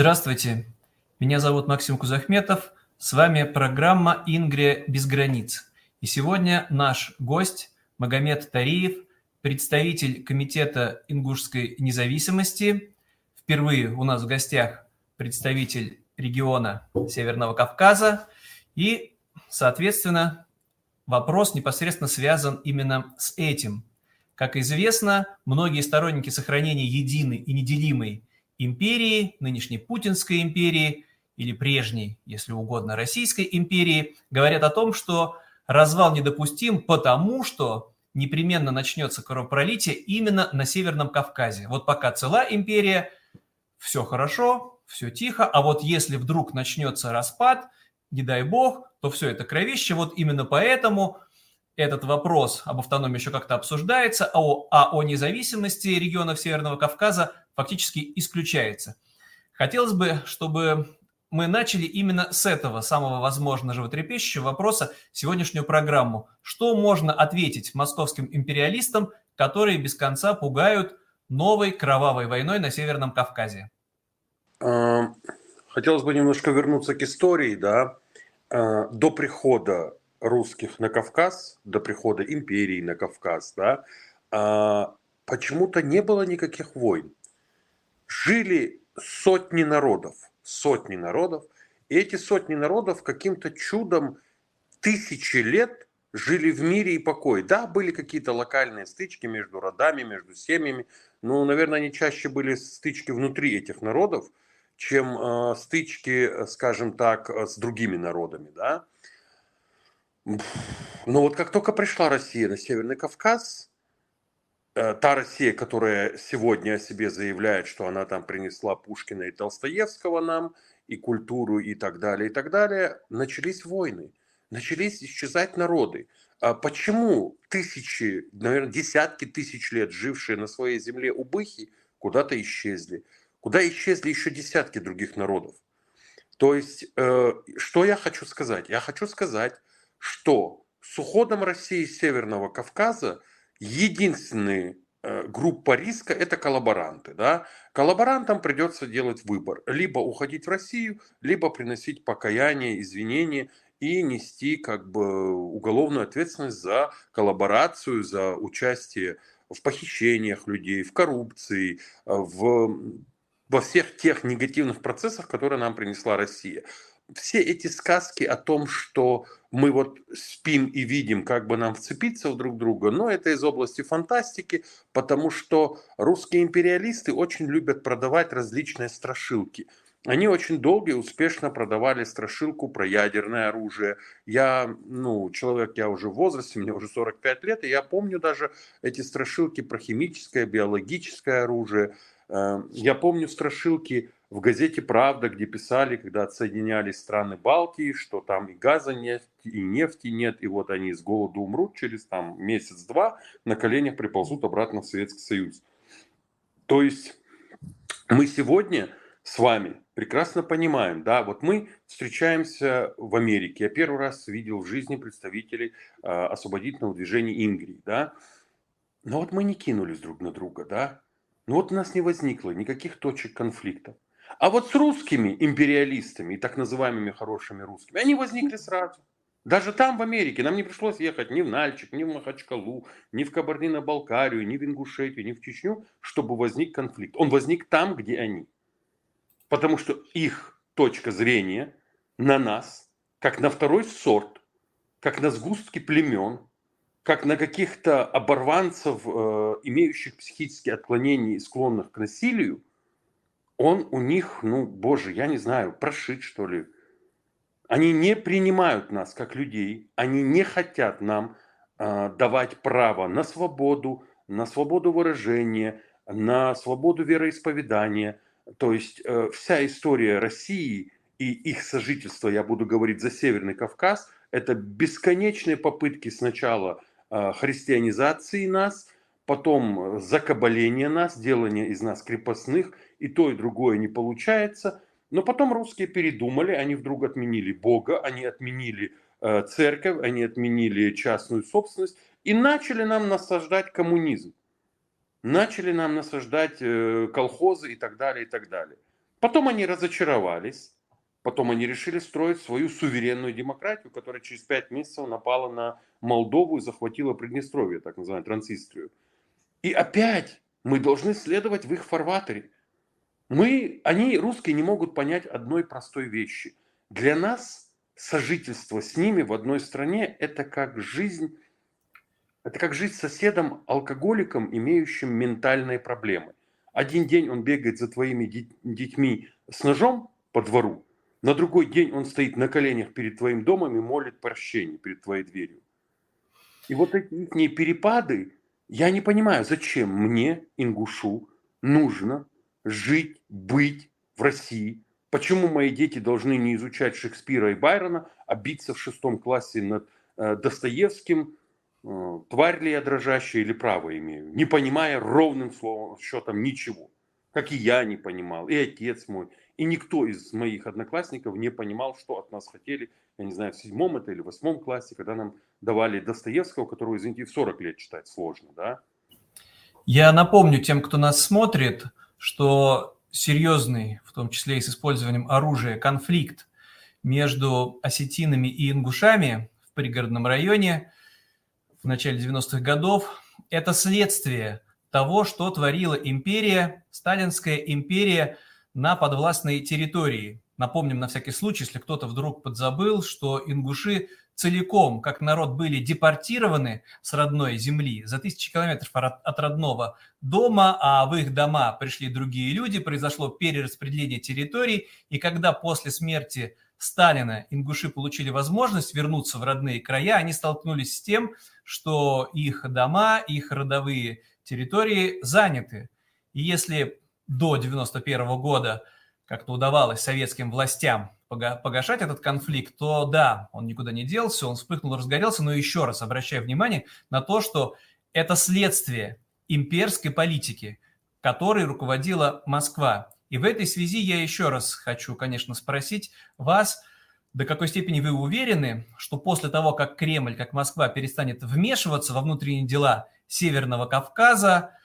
Здравствуйте, меня зовут Максим Кузахметов, с вами программа «Ингрия без границ». И сегодня наш гость Магомед Тариев, представитель Комитета ингушской независимости. Впервые у нас в гостях представитель региона Северного Кавказа. И, соответственно, вопрос непосредственно связан именно с этим. Как известно, многие сторонники сохранения единой и неделимой империи, нынешней Путинской империи или прежней, если угодно, Российской империи, говорят о том, что развал недопустим, потому что непременно начнется кровопролитие именно на Северном Кавказе. Вот пока цела империя, все хорошо, все тихо, а вот если вдруг начнется распад, не дай бог, то все это кровище. Вот именно поэтому этот вопрос об автономии еще как-то обсуждается, а о, а о независимости регионов Северного Кавказа фактически исключается. Хотелось бы, чтобы мы начали именно с этого самого, возможно, животрепещущего вопроса сегодняшнюю программу. Что можно ответить московским империалистам, которые без конца пугают новой кровавой войной на Северном Кавказе? А, хотелось бы немножко вернуться к истории, да. А, до прихода русских на Кавказ, до прихода империи на Кавказ, да, а, почему-то не было никаких войн жили сотни народов, сотни народов, и эти сотни народов каким-то чудом тысячи лет жили в мире и покое. Да, были какие-то локальные стычки между родами, между семьями, но, наверное, они чаще были стычки внутри этих народов, чем э, стычки, скажем так, с другими народами, да. Но вот как только пришла Россия на Северный Кавказ, Э, та Россия, которая сегодня о себе заявляет, что она там принесла Пушкина и Толстоевского нам, и культуру, и так далее, и так далее, начались войны, начались исчезать народы. А почему тысячи, наверное, десятки тысяч лет жившие на своей земле убыхи куда-то исчезли? Куда исчезли еще десятки других народов? То есть, э, что я хочу сказать? Я хочу сказать, что с уходом России с Северного Кавказа единственная э, группа риска – это коллаборанты. Да? Коллаборантам придется делать выбор. Либо уходить в Россию, либо приносить покаяние, извинения и нести как бы уголовную ответственность за коллаборацию, за участие в похищениях людей, в коррупции, в, во всех тех негативных процессах, которые нам принесла Россия все эти сказки о том, что мы вот спим и видим, как бы нам вцепиться в друг друга, но это из области фантастики, потому что русские империалисты очень любят продавать различные страшилки. Они очень долго и успешно продавали страшилку про ядерное оружие. Я, ну, человек, я уже в возрасте, мне уже 45 лет, и я помню даже эти страшилки про химическое, биологическое оружие. Э, я помню страшилки в газете «Правда», где писали, когда отсоединялись страны Балтии, что там и газа нет, и нефти нет, и вот они с голоду умрут через там месяц-два, на коленях приползут обратно в Советский Союз. То есть мы сегодня с вами прекрасно понимаем, да, вот мы встречаемся в Америке. Я первый раз видел в жизни представителей э, освободительного движения Ингрии, да. Но вот мы не кинулись друг на друга, да. Но вот у нас не возникло никаких точек конфликта. А вот с русскими империалистами и так называемыми хорошими русскими, они возникли сразу. Даже там, в Америке, нам не пришлось ехать ни в Нальчик, ни в Махачкалу, ни в Кабардино-Балкарию, ни в Ингушетию, ни в Чечню, чтобы возник конфликт. Он возник там, где они. Потому что их точка зрения на нас, как на второй сорт, как на сгустки племен, как на каких-то оборванцев, э, имеющих психические отклонения и склонных к насилию, он у них, ну, боже, я не знаю, прошит, что ли. Они не принимают нас как людей, они не хотят нам э, давать право на свободу, на свободу выражения, на свободу вероисповедания. То есть э, вся история России и их сожительства, я буду говорить за Северный Кавказ, это бесконечные попытки сначала христианизации нас, потом закабаления нас, делания из нас крепостных – и то, и другое не получается. Но потом русские передумали, они вдруг отменили Бога, они отменили э, церковь, они отменили частную собственность и начали нам насаждать коммунизм. Начали нам насаждать э, колхозы и так далее, и так далее. Потом они разочаровались, потом они решили строить свою суверенную демократию, которая через пять месяцев напала на Молдову и захватила Приднестровье, так называемую Трансистрию. И опять мы должны следовать в их фарватере. Мы, они, русские, не могут понять одной простой вещи. Для нас сожительство с ними в одной стране – это как жизнь, это как жить с соседом алкоголиком, имеющим ментальные проблемы. Один день он бегает за твоими детьми с ножом по двору, на другой день он стоит на коленях перед твоим домом и молит прощения перед твоей дверью. И вот эти их перепады, я не понимаю, зачем мне, ингушу, нужно жить, быть в России. Почему мои дети должны не изучать Шекспира и Байрона, а биться в шестом классе над э, Достоевским, э, тварь ли я дрожащая или право имею, не понимая ровным словом, счетом ничего. Как и я не понимал, и отец мой, и никто из моих одноклассников не понимал, что от нас хотели, я не знаю, в седьмом это или восьмом классе, когда нам давали Достоевского, которого, извините, в 40 лет читать сложно, да? Я напомню тем, кто нас смотрит, что серьезный, в том числе и с использованием оружия, конфликт между осетинами и ингушами в пригородном районе в начале 90-х годов – это следствие того, что творила империя, сталинская империя – на подвластной территории. Напомним на всякий случай, если кто-то вдруг подзабыл, что ингуши целиком, как народ, были депортированы с родной земли за тысячи километров от родного дома, а в их дома пришли другие люди, произошло перераспределение территорий, и когда после смерти Сталина ингуши получили возможность вернуться в родные края, они столкнулись с тем, что их дома, их родовые территории заняты. И если до 91 года как-то удавалось советским властям погашать этот конфликт, то да, он никуда не делся, он вспыхнул, разгорелся, но еще раз обращаю внимание на то, что это следствие имперской политики, которой руководила Москва. И в этой связи я еще раз хочу, конечно, спросить вас, до какой степени вы уверены, что после того, как Кремль, как Москва перестанет вмешиваться во внутренние дела Северного Кавказа,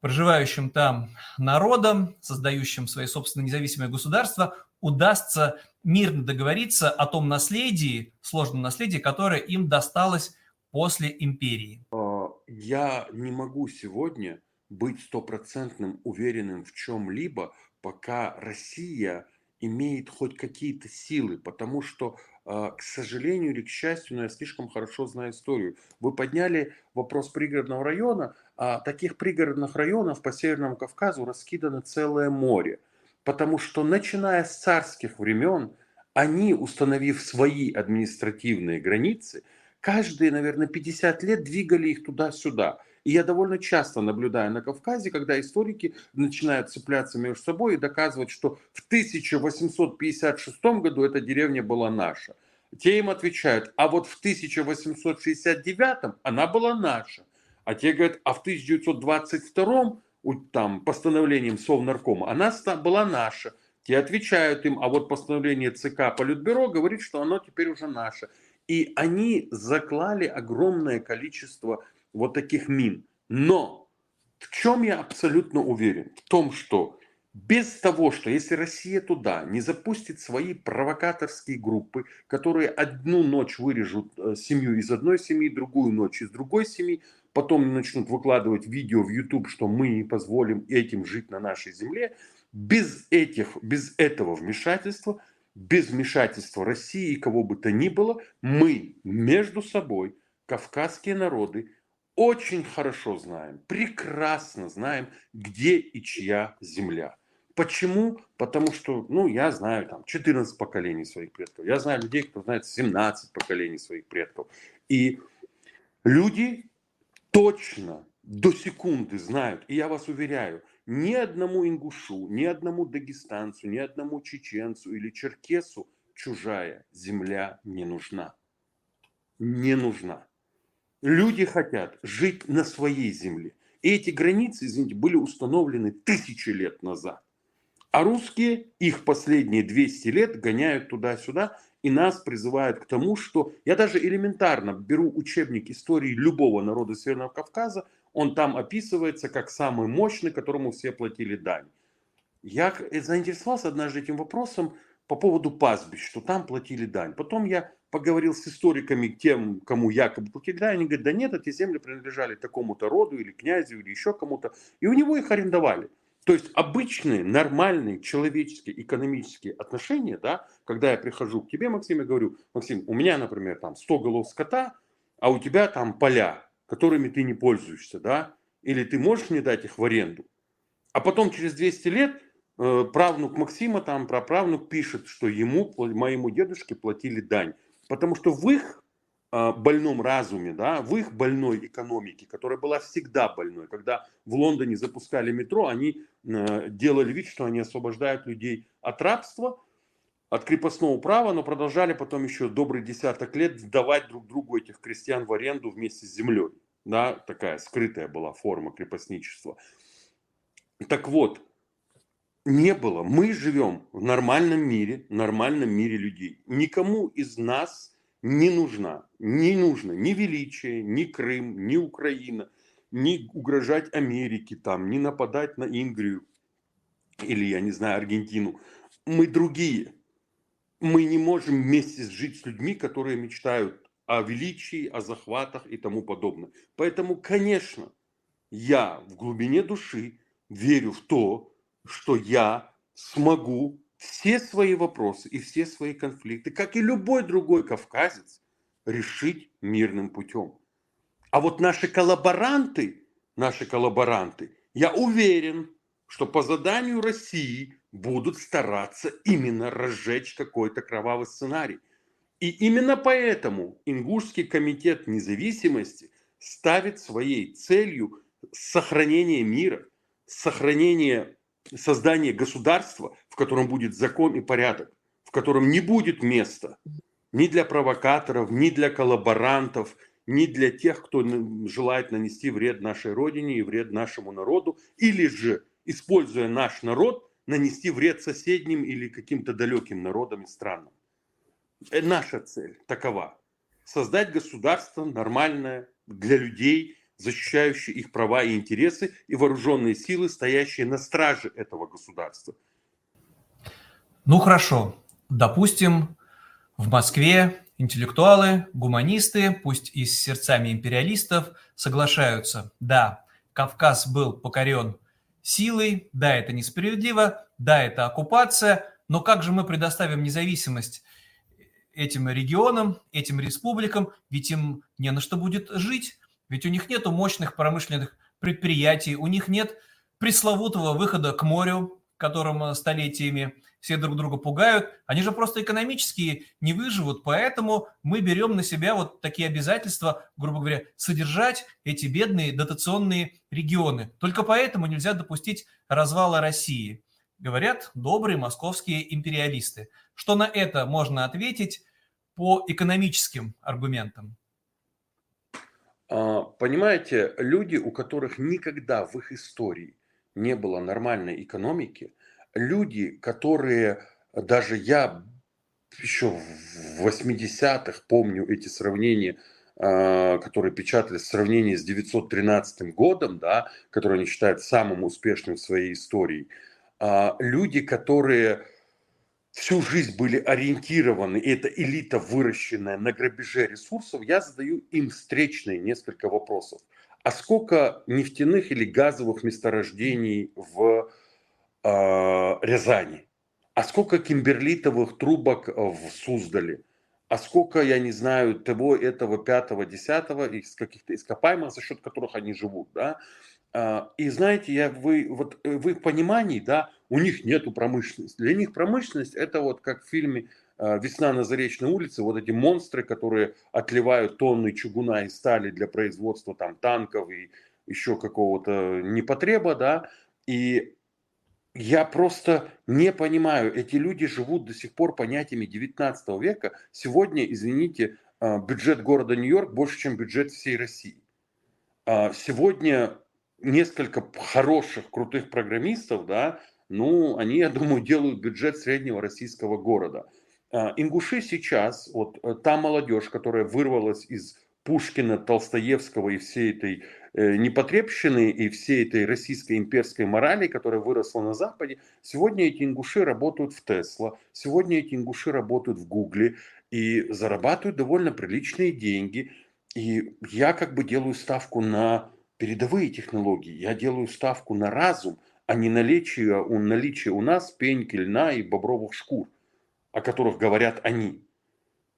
проживающим там народам, создающим свои собственные независимые государства, удастся мирно договориться о том наследии, сложном наследии, которое им досталось после империи? А, я не могу сегодня быть стопроцентным уверенным в чем-либо, пока Россия имеет хоть какие-то силы, потому что, а, к сожалению или к счастью, но я слишком хорошо знаю историю. Вы подняли вопрос пригородного района, таких пригородных районов по Северному Кавказу раскидано целое море, потому что начиная с царских времен, они, установив свои административные границы, каждые, наверное, 50 лет двигали их туда-сюда – и я довольно часто наблюдаю на Кавказе, когда историки начинают цепляться между собой и доказывать, что в 1856 году эта деревня была наша. Те им отвечают, а вот в 1869 она была наша. А те говорят, а в 1922 там постановлением Совнаркома она была наша. Те отвечают им, а вот постановление ЦК Политбюро говорит, что оно теперь уже наше. И они заклали огромное количество вот таких мин. Но в чем я абсолютно уверен? В том, что без того, что если Россия туда не запустит свои провокаторские группы, которые одну ночь вырежут э, семью из одной семьи, другую ночь из другой семьи, потом начнут выкладывать видео в YouTube, что мы не позволим этим жить на нашей земле, без, этих, без этого вмешательства, без вмешательства России и кого бы то ни было, мы между собой, кавказские народы, очень хорошо знаем, прекрасно знаем, где и чья земля. Почему? Потому что, ну, я знаю там 14 поколений своих предков. Я знаю людей, кто знает 17 поколений своих предков. И люди точно до секунды знают, и я вас уверяю, ни одному ингушу, ни одному дагестанцу, ни одному чеченцу или черкесу чужая земля не нужна. Не нужна. Люди хотят жить на своей земле. И эти границы, извините, были установлены тысячи лет назад. А русские их последние 200 лет гоняют туда-сюда и нас призывают к тому, что я даже элементарно беру учебник истории любого народа Северного Кавказа, он там описывается как самый мощный, которому все платили дань. Я заинтересовался однажды этим вопросом по поводу пастбищ, что там платили дань. Потом я поговорил с историками, тем, кому якобы платили дань, они говорят, да нет, эти земли принадлежали такому-то роду или князю или еще кому-то, и у него их арендовали. То есть обычные, нормальные, человеческие, экономические отношения, да, когда я прихожу к тебе, Максим, и говорю, Максим, у меня, например, там 100 голов скота, а у тебя там поля, которыми ты не пользуешься, да, или ты можешь мне дать их в аренду. А потом через 200 лет э, правнук Максима, там праправнук пишет, что ему, моему дедушке платили дань. Потому что в их больном разуме, да, в их больной экономике, которая была всегда больной, когда в Лондоне запускали метро, они э, делали вид, что они освобождают людей от рабства, от крепостного права, но продолжали потом еще добрый десяток лет сдавать друг другу этих крестьян в аренду вместе с землей. Да, такая скрытая была форма крепостничества. Так вот, не было. Мы живем в нормальном мире, в нормальном мире людей. Никому из нас не нужна, не нужно ни величие, ни Крым, ни Украина, ни угрожать Америке там, ни нападать на Ингрию или, я не знаю, Аргентину. Мы другие. Мы не можем вместе жить с людьми, которые мечтают о величии, о захватах и тому подобное. Поэтому, конечно, я в глубине души верю в то, что я смогу все свои вопросы и все свои конфликты, как и любой другой кавказец, решить мирным путем. А вот наши коллаборанты, наши коллаборанты, я уверен, что по заданию России будут стараться именно разжечь какой-то кровавый сценарий. И именно поэтому Ингушский комитет независимости ставит своей целью сохранение мира – сохранение, создание государства, котором будет закон и порядок, в котором не будет места ни для провокаторов, ни для коллаборантов, ни для тех, кто желает нанести вред нашей Родине и вред нашему народу, или же, используя наш народ, нанести вред соседним или каким-то далеким народам и странам. Э, наша цель такова. Создать государство нормальное для людей, защищающие их права и интересы, и вооруженные силы, стоящие на страже этого государства. Ну хорошо, допустим, в Москве интеллектуалы, гуманисты, пусть и с сердцами империалистов, соглашаются, да, Кавказ был покорен силой, да, это несправедливо, да, это оккупация, но как же мы предоставим независимость этим регионам, этим республикам, ведь им не на что будет жить, ведь у них нет мощных промышленных предприятий, у них нет пресловутого выхода к морю, которым э, столетиями все друг друга пугают. Они же просто экономически не выживут, поэтому мы берем на себя вот такие обязательства, грубо говоря, содержать эти бедные дотационные регионы. Только поэтому нельзя допустить развала России, говорят добрые московские империалисты. Что на это можно ответить по экономическим аргументам? А, понимаете, люди, у которых никогда в их истории не было нормальной экономики, люди, которые даже я еще в 80-х помню эти сравнения, а, которые печатались в сравнении с 913 годом, да, который они считают самым успешным в своей истории. А, люди, которые всю жизнь были ориентированы, и это элита, выращенная на грабеже ресурсов, я задаю им встречные несколько вопросов. А сколько нефтяных или газовых месторождений в э, Рязани? А сколько кимберлитовых трубок в Суздале? А сколько, я не знаю, того, этого, пятого, десятого, из каких-то ископаемых, за счет которых они живут, да? А, и знаете, я, вы, вот, э, в их понимании, да, у них нету промышленности. Для них промышленность это вот как в фильме «Весна на Заречной улице», вот эти монстры, которые отливают тонны чугуна и стали для производства там танков и еще какого-то непотреба, да, и я просто не понимаю, эти люди живут до сих пор понятиями 19 века. Сегодня, извините, а, бюджет города Нью-Йорк больше, чем бюджет всей России. Сегодня несколько хороших, крутых программистов, да, ну, они, я думаю, делают бюджет среднего российского города. А, ингуши сейчас, вот э, та молодежь, которая вырвалась из Пушкина, Толстоевского и всей этой э, непотребщины и всей этой российской имперской морали, которая выросла на Западе, сегодня эти ингуши работают в Тесла, сегодня эти ингуши работают в Гугле и зарабатывают довольно приличные деньги. И я как бы делаю ставку на передовые технологии, я делаю ставку на разум, а не наличие, наличие у нас пеньки, льна и бобровых шкур, о которых говорят они.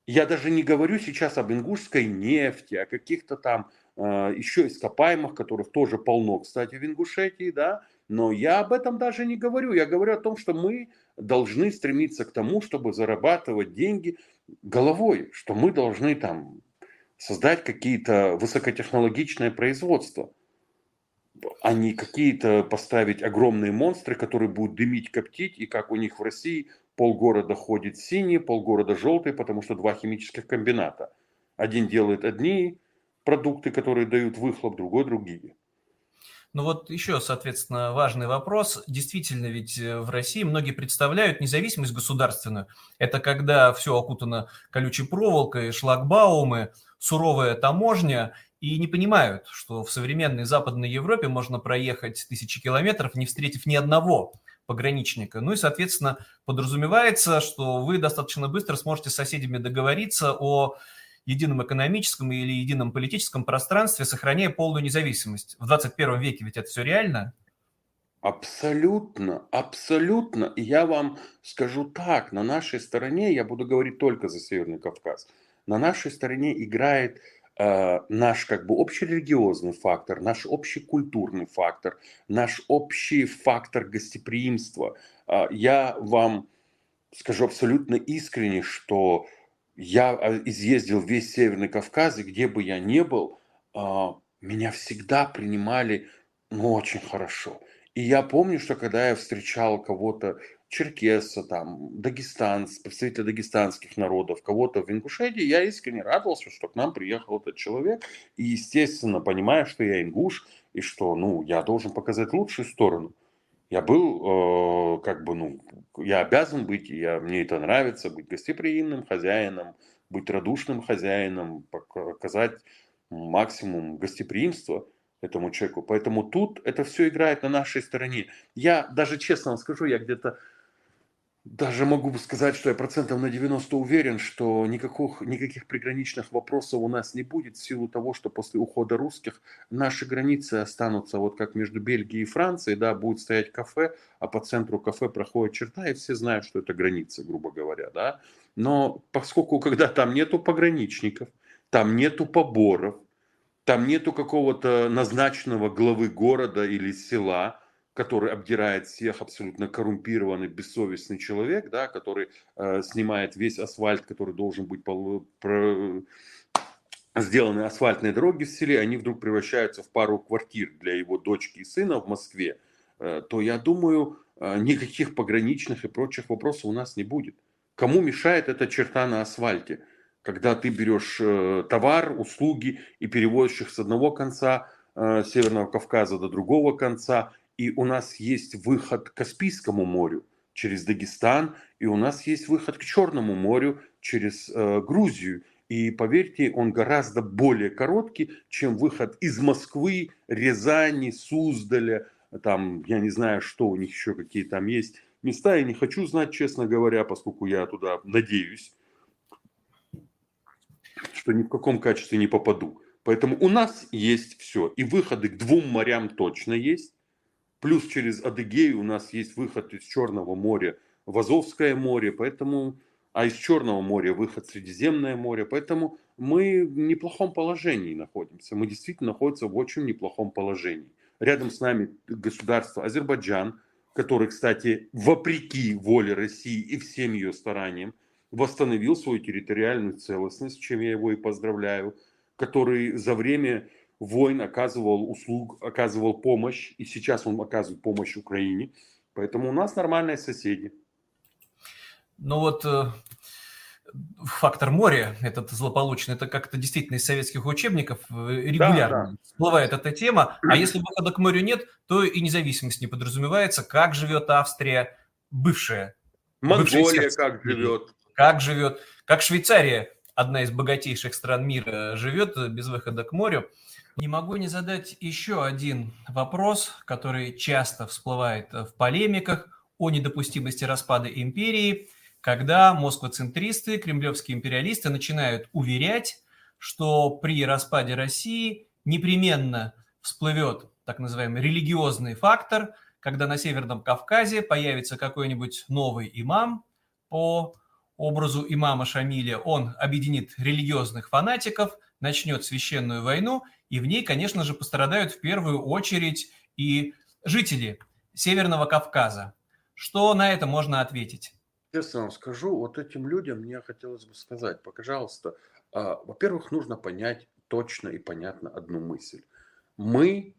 Я даже не говорю сейчас об ингушской нефти, о каких-то там э, еще ископаемых, которых тоже полно, кстати, в Ингушетии, да, но я об этом даже не говорю. Я говорю о том, что мы должны стремиться к тому, чтобы зарабатывать деньги головой, что мы должны там создать какие-то высокотехнологичное производство, а не какие-то поставить огромные монстры, которые будут дымить, коптить, и как у них в России полгорода ходит синий, полгорода желтый, потому что два химических комбината. Один делает одни продукты, которые дают выхлоп, другой другие. Ну вот еще, соответственно, важный вопрос. Действительно, ведь э, в России многие представляют независимость государственную. Это когда все окутано колючей проволокой, шлагбаумы, суровая таможня, и не понимают, что в современной Западной Европе можно проехать тысячи километров, не встретив ни одного пограничника. Ну и, соответственно, подразумевается, что вы достаточно быстро сможете с соседями договориться о едином экономическом или едином политическом пространстве, сохраняя полную независимость. В 21 веке ведь это все реально? Абсолютно, абсолютно. Я вам скажу так, на нашей стороне, я буду говорить только за Северный Кавказ, на нашей стороне играет наш как бы общерелигиозный фактор, наш общий культурный фактор, наш общий фактор гостеприимства. Э, я вам скажу абсолютно искренне, что я э, изъездил весь Северный Кавказ, и где бы я ни был, меня всегда принимали ну, очень хорошо. И я помню, что когда я встречал кого-то черкеса, там, дагестанц, представителя дагестанских народов, кого-то в Ингушетии, я искренне радовался, что к нам приехал этот человек. И, естественно, понимая, что я ингуш, и что, ну, я должен показать лучшую сторону. Я был, э, как бы, ну, я обязан быть, я, мне это нравится, быть гостеприимным хозяином, быть радушным хозяином, показать максимум гостеприимства этому человеку. Поэтому тут это все играет на нашей стороне. Я даже честно вам скажу, я где-то даже могу сказать, что я процентов на 90 уверен, что никаких, никаких приграничных вопросов у нас не будет в силу того, что после ухода русских наши границы останутся вот как между Бельгией и Францией, да, будет стоять кафе, а по центру кафе проходит черта, и все знают, что это граница, грубо говоря, да. Но поскольку когда там нету пограничников, там нету поборов, там нету какого-то назначенного главы города или села, который обдирает всех, абсолютно коррумпированный, бессовестный человек, да, который э, снимает весь асфальт, который должен быть пол, про, сделаны асфальтные дороги в селе, они вдруг превращаются в пару квартир для его дочки и сына в Москве, э, то я думаю, э, никаких пограничных и прочих вопросов у нас не будет. Кому мешает эта черта на асфальте? Когда ты берешь э, товар, услуги и перевозишь их с одного конца э, Северного Кавказа до другого конца, и у нас есть выход к Каспийскому морю через Дагестан, и у нас есть выход к Черному морю через э, Грузию. И поверьте, он гораздо более короткий, чем выход из Москвы, Рязани, Суздаля, там, я не знаю, что у них еще какие там есть места, я не хочу знать, честно говоря, поскольку я туда надеюсь, что ни в каком качестве не попаду. Поэтому у нас есть все. И выходы к двум морям точно есть. Плюс через Адыгею у нас есть выход из Черного моря в Азовское море, поэтому, а из Черного моря выход в Средиземное море. Поэтому мы в неплохом положении находимся. Мы действительно находимся в очень неплохом положении. Рядом с нами государство Азербайджан, который, кстати, вопреки воле России и всем ее стараниям, восстановил свою территориальную целостность, чем я его и поздравляю, который за время войн оказывал услуг, оказывал помощь, и сейчас он оказывает помощь Украине. Поэтому у нас нормальные соседи. Ну вот э, фактор моря, этот злополучный, это как-то действительно из советских учебников э, регулярно да, да. всплывает эта тема. А если выхода к морю нет, то и независимость не подразумевается. Как живет Австрия, бывшая? Монголия как живет? Как живет? Как Швейцария, одна из богатейших стран мира, живет без выхода к морю. Не могу не задать еще один вопрос, который часто всплывает в полемиках о недопустимости распада империи, когда москвоцентристы, кремлевские империалисты начинают уверять, что при распаде России непременно всплывет так называемый религиозный фактор, когда на Северном Кавказе появится какой-нибудь новый имам. По образу имама Шамиля, он объединит религиозных фанатиков, начнет священную войну, и в ней, конечно же, пострадают в первую очередь и жители Северного Кавказа. Что на это можно ответить? Честно вам скажу, вот этим людям мне хотелось бы сказать, пожалуйста, а, во-первых, нужно понять точно и понятно одну мысль. Мы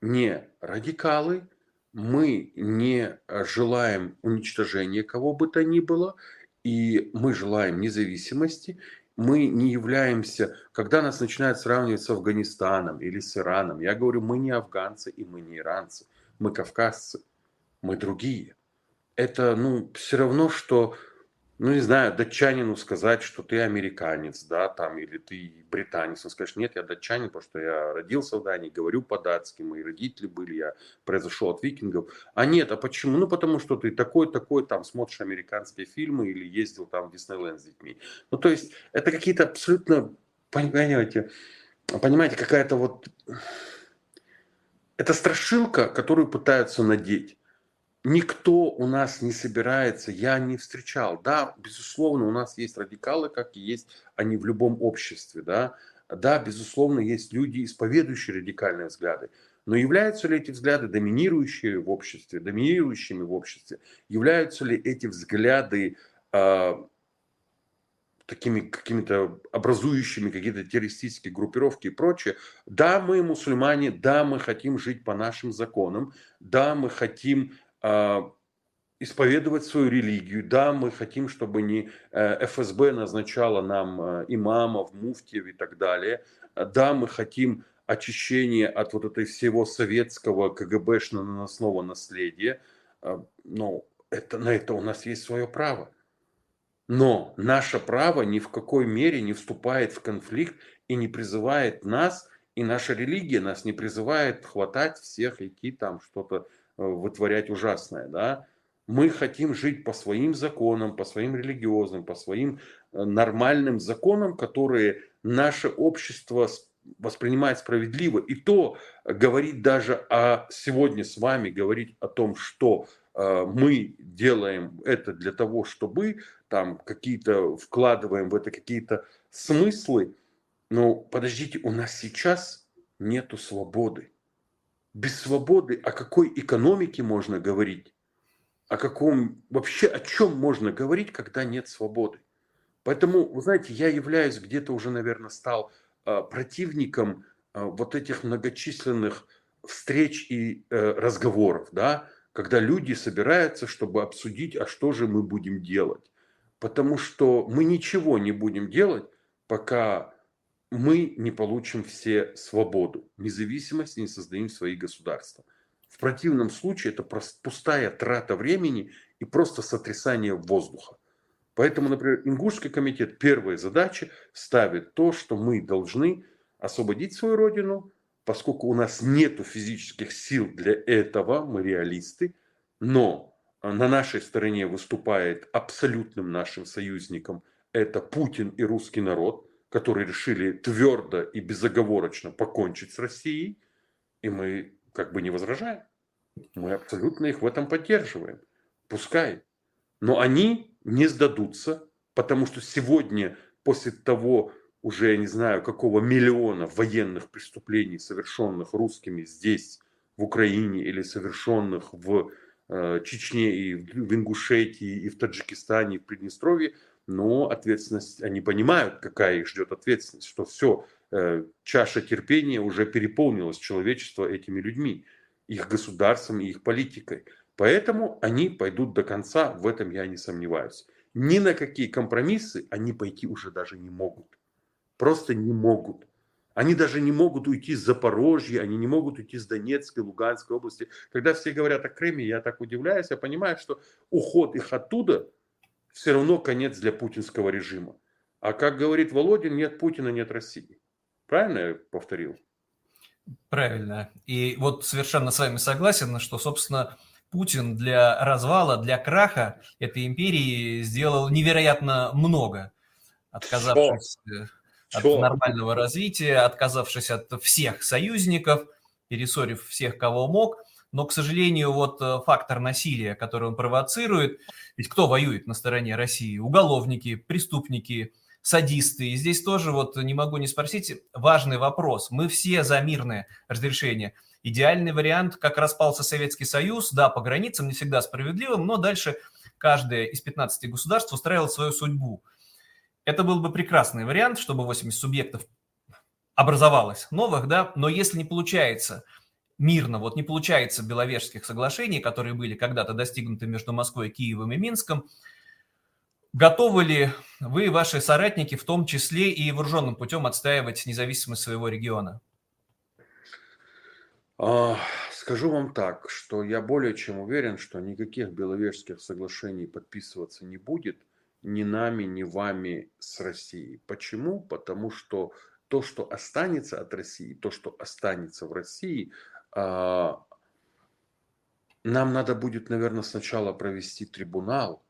не радикалы, мы не желаем уничтожения кого бы то ни было, и мы желаем независимости, мы не являемся, когда нас начинают сравнивать с Афганистаном или с Ираном, я говорю, мы не афганцы и мы не иранцы, мы кавказцы, мы другие. Это, ну, все равно, что ну, не знаю, датчанину сказать, что ты американец, да, там, или ты британец, он скажет, нет, я датчанин, потому что я родился в Дании, говорю по-датски, мои родители были, я произошел от викингов. А нет, а почему? Ну, потому что ты такой-такой, там, смотришь американские фильмы или ездил там в Диснейленд с детьми. Ну, то есть, это какие-то абсолютно, понимаете, понимаете, какая-то вот... Это страшилка, которую пытаются надеть никто у нас не собирается, я не встречал. Да, безусловно, у нас есть радикалы, как и есть они в любом обществе, да. Да, безусловно, есть люди, исповедующие радикальные взгляды. Но являются ли эти взгляды доминирующие в обществе, доминирующими в обществе? Являются ли эти взгляды э, такими какими-то образующими какие-то террористические группировки и прочее? Да, мы мусульмане, да, мы хотим жить по нашим законам, да, мы хотим исповедовать свою религию. Да, мы хотим, чтобы не э, ФСБ назначала нам э, имамов, муфтиев и так далее. Да, мы хотим очищения от вот этой всего советского КГБшно-наносного наследия. А, но это, на это у нас есть свое право. Но наше право ни в какой мере не вступает в конфликт и не призывает нас, и наша религия нас не призывает хватать всех, идти там что-то вытворять ужасное, да. Мы хотим жить по своим законам, по своим религиозным, по своим э, нормальным законам, которые наше общество воспринимает справедливо. И то говорить даже о сегодня с вами, говорить о том, что э, мы делаем это для того, чтобы там какие-то вкладываем в это какие-то смыслы. Но подождите, у нас сейчас нету свободы без свободы о какой экономике можно говорить? О каком, вообще о чем можно говорить, когда нет свободы? Поэтому, вы знаете, я являюсь где-то уже, наверное, стал э, противником э, вот этих многочисленных встреч и э, разговоров, да, когда люди собираются, чтобы обсудить, а что же мы будем делать. Потому что мы ничего не будем делать, пока мы не получим все свободу, независимость, не создадим свои государства. В противном случае это пустая трата времени и просто сотрясание воздуха. Поэтому, например, Ингушский комитет первой задачи ставит то, что мы должны освободить свою родину, поскольку у нас нет физических сил для этого, мы реалисты, но на нашей стороне выступает абсолютным нашим союзником это Путин и русский народ – которые решили твердо и безоговорочно покончить с Россией, и мы как бы не возражаем. Мы абсолютно их в этом поддерживаем. Пускай. Но они не сдадутся, потому что сегодня, после того, уже я не знаю, какого миллиона военных преступлений, совершенных русскими здесь, в Украине, или совершенных в э, Чечне и в Ингушетии, и в Таджикистане, и в Приднестровье, но ответственность, они понимают, какая их ждет ответственность, что все, э, чаша терпения уже переполнилась человечество этими людьми, их государством и их политикой. Поэтому они пойдут до конца, в этом я не сомневаюсь. Ни на какие компромиссы они пойти уже даже не могут. Просто не могут. Они даже не могут уйти с Запорожья, они не могут уйти с Донецкой, Луганской области. Когда все говорят о Крыме, я так удивляюсь, я понимаю, что уход их оттуда – все равно конец для путинского режима. А как говорит Володин, нет Путина, нет России. Правильно я повторил? Правильно. И вот совершенно с вами согласен, что, собственно, Путин для развала, для краха этой империи сделал невероятно много, отказавшись Что? от Что? нормального развития, отказавшись от всех союзников, пересорив всех, кого мог. Но, к сожалению, вот э, фактор насилия, который он провоцирует, ведь кто воюет на стороне России? Уголовники, преступники, садисты. И здесь тоже вот не могу не спросить важный вопрос. Мы все за мирное разрешение. Идеальный вариант, как распался Советский Союз, да, по границам, не всегда справедливым, но дальше каждое из 15 государств устраивало свою судьбу. Это был бы прекрасный вариант, чтобы 80 субъектов образовалось новых, да, но если не получается мирно, вот не получается Беловежских соглашений, которые были когда-то достигнуты между Москвой, Киевом и Минском, Готовы ли вы и ваши соратники, в том числе и вооруженным путем, отстаивать независимость своего региона? А, скажу вам так, что я более чем уверен, что никаких Беловежских соглашений подписываться не будет ни нами, ни вами с Россией. Почему? Потому что то, что останется от России, то, что останется в России, нам надо будет, наверное, сначала провести трибунал,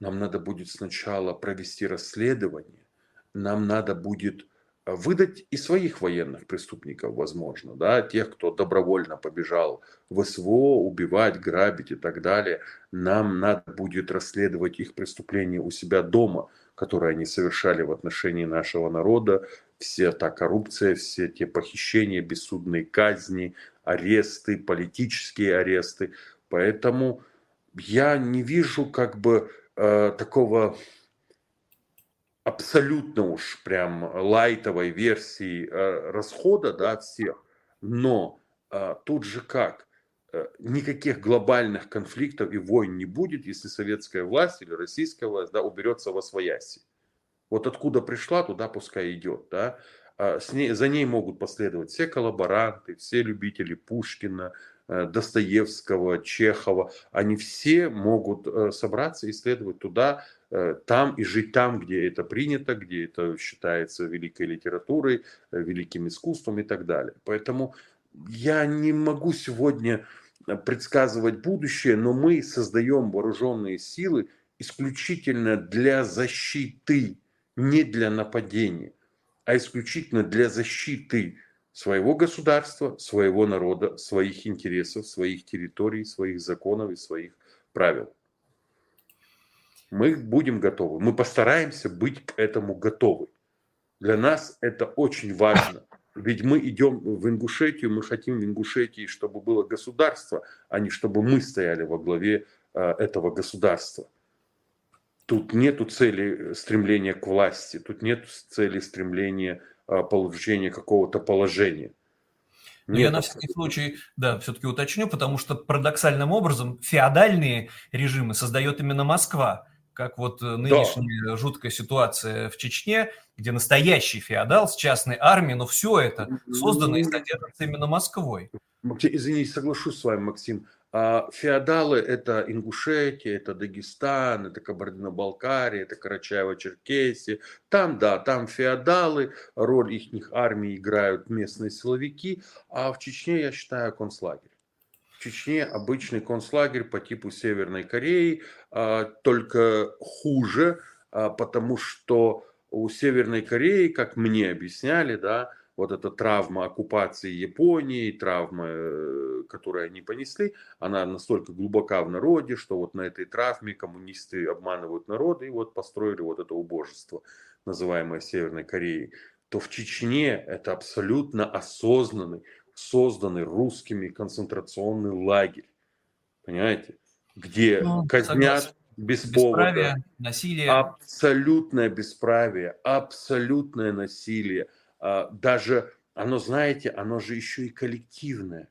нам надо будет сначала провести расследование, нам надо будет э, выдать и своих военных преступников, возможно, да, тех, кто добровольно побежал в СВО, убивать, грабить и так далее. Нам надо будет расследовать их преступления у себя дома, которые они совершали в отношении нашего народа, вся та коррупция, все те похищения, бессудные казни, аресты, политические аресты. Поэтому я не вижу как бы э, такого абсолютно уж прям лайтовой версии э, расхода, да, всех, но э, тут же как, э, никаких глобальных конфликтов и войн не будет, если советская власть или российская власть, да, уберется во свояси. Вот откуда пришла, туда пускай идет, да. А с ней, за ней могут последовать все коллаборанты, все любители Пушкина, Э, Достоевского, Чехова, они все могут э, собраться и следовать туда, э, там и жить там, где это принято, где это считается великой литературой, великим искусством и так далее. Поэтому я не могу сегодня предсказывать будущее, но мы создаем вооруженные силы исключительно для защиты, не для нападения, а исключительно для защиты своего государства, своего народа, своих интересов, своих территорий, своих законов и своих правил. Мы будем готовы. Мы постараемся быть к этому готовы. Для нас это очень важно. Ведь мы идем в Ингушетию, мы хотим в Ингушетии, чтобы было государство, а не чтобы мы стояли во главе э, этого государства. Тут нету цели стремления к власти, тут нет цели стремления а, получения какого-то положения. Но ну, я на всякий случай, да, все-таки уточню, потому что парадоксальным образом феодальные режимы создает именно Москва, как вот э, нынешняя да. жуткая ситуация в Чечне, где настоящий феодал с частной армией, но все это создано и содержится именно Москвой. Извините, соглашусь с вами, Максим. А феодалы – это Ингушетия, это Дагестан, это Кабардино-Балкария, это Карачаево-Черкесия. Там, да, там феодалы, роль их армии играют местные силовики, а в Чечне, я считаю, концлагерь. В Чечне обычный концлагерь по типу Северной Кореи, а, только хуже, а, потому что у Северной Кореи, как мне объясняли, да, вот эта травма оккупации Японии, травма, э, которую они понесли, она настолько глубока в народе, что вот на этой травме коммунисты обманывают народ и вот построили вот это убожество, называемое Северной Кореей, то в Чечне это абсолютно осознанный, созданный русскими концентрационный лагерь. Понимаете? Где ну, казнят согласен. без повода. насилие. Абсолютное бесправие, абсолютное насилие – даже оно, знаете, оно же еще и коллективное.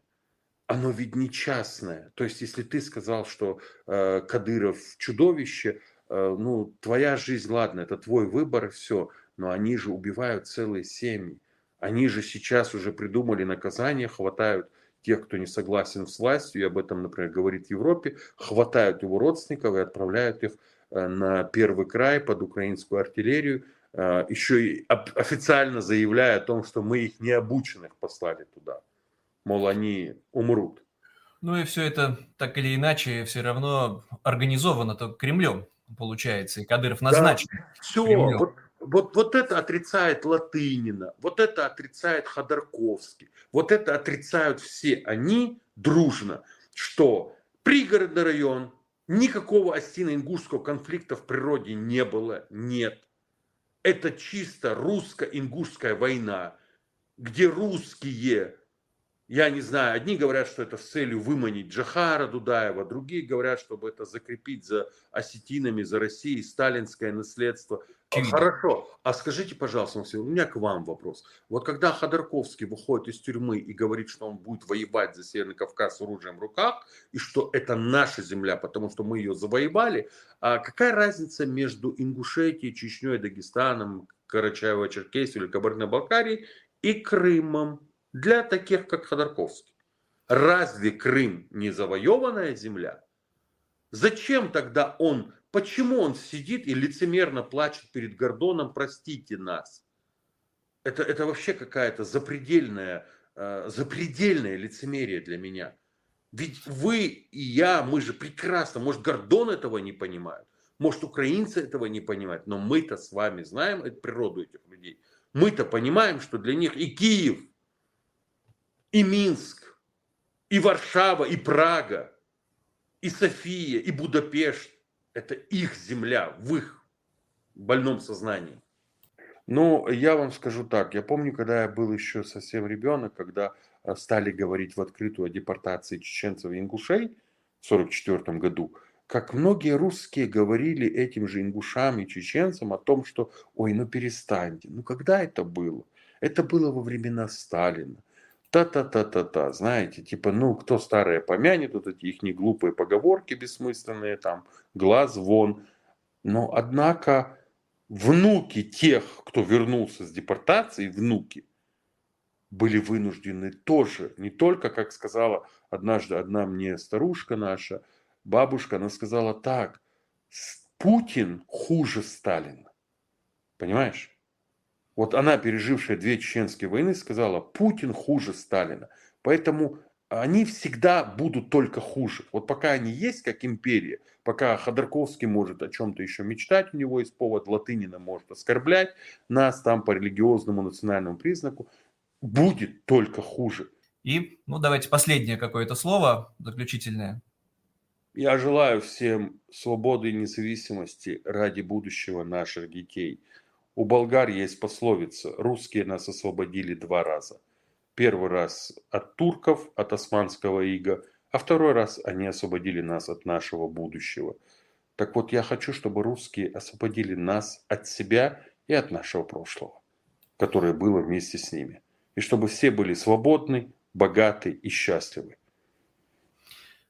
Оно ведь не частное. То есть, если ты сказал, что э, Кадыров чудовище, э, ну, твоя жизнь, ладно, это твой выбор все, но они же убивают целые семьи. Они же сейчас уже придумали наказание, хватают тех, кто не согласен с властью, и об этом, например, говорит в Европе, хватают его родственников и отправляют их э, на первый край под украинскую артиллерию, еще и официально заявляя о том, что мы их необученных послали туда. Мол, они умрут. Ну и все это так или иначе все равно организовано то Кремлем, получается, и Кадыров назначен. Да, все, вот, вот, вот это отрицает Латынина, вот это отрицает Ходорковский, вот это отрицают все они дружно, что пригородный район, никакого остино-ингушского конфликта в природе не было, нет. Это чисто русско-ингушская война, где русские я не знаю, одни говорят, что это с целью выманить Джахара Дудаева, другие говорят, чтобы это закрепить за осетинами, за Россией, сталинское наследство. Очевидно. Хорошо, а скажите, пожалуйста, Максим, у меня к вам вопрос. Вот когда Ходорковский выходит из тюрьмы и говорит, что он будет воевать за Северный Кавказ с оружием в руках, и что это наша земля, потому что мы ее завоевали, а какая разница между Ингушетией, Чечней, Дагестаном, Карачаево-Черкесией или Кабардино-Балкарией и Крымом? для таких, как Ходорковский. Разве Крым не завоеванная земля? Зачем тогда он, почему он сидит и лицемерно плачет перед Гордоном, простите нас? Это, это вообще какая-то запредельная, э, запредельное лицемерие для меня. Ведь вы и я, мы же прекрасно, может Гордон этого не понимают, может украинцы этого не понимают, но мы-то с вами знаем эту природу этих людей. Мы-то понимаем, что для них и Киев – и Минск, и Варшава, и Прага, и София, и Будапешт. Это их земля в их больном сознании. Ну, я вам скажу так. Я помню, когда я был еще совсем ребенок, когда э, стали говорить в открытую о депортации чеченцев и ингушей в 1944 году, как многие русские говорили этим же ингушам и чеченцам о том, что, ой, ну перестаньте. Ну когда это было? Это было во времена Сталина та-та-та-та-та, знаете, типа, ну, кто старое помянет, вот эти их глупые поговорки бессмысленные, там, глаз вон. Но, однако, внуки тех, кто вернулся с депортации, внуки, были вынуждены тоже, не только, как сказала однажды одна мне старушка наша, бабушка, она сказала так, Путин хуже Сталина. Понимаешь? Вот она, пережившая две чеченские войны, сказала, Путин хуже Сталина. Поэтому они всегда будут только хуже. Вот пока они есть как империя, пока Ходорковский может о чем-то еще мечтать, у него есть повод, Латынина может оскорблять нас там по религиозному национальному признаку, будет только хуже. И, ну, давайте последнее какое-то слово заключительное. Я желаю всем свободы и независимости ради будущего наших детей – у болгар есть пословица «русские нас освободили два раза». Первый раз от турков, от османского ига, а второй раз они освободили нас от нашего будущего. Так вот, я хочу, чтобы русские освободили нас от себя и от нашего прошлого, которое было вместе с ними. И чтобы все были свободны, богаты и счастливы.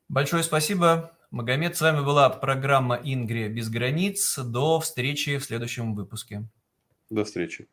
Большое спасибо. Магомед, с вами была программа «Ингрия без границ». До встречи в следующем выпуске. До встречи.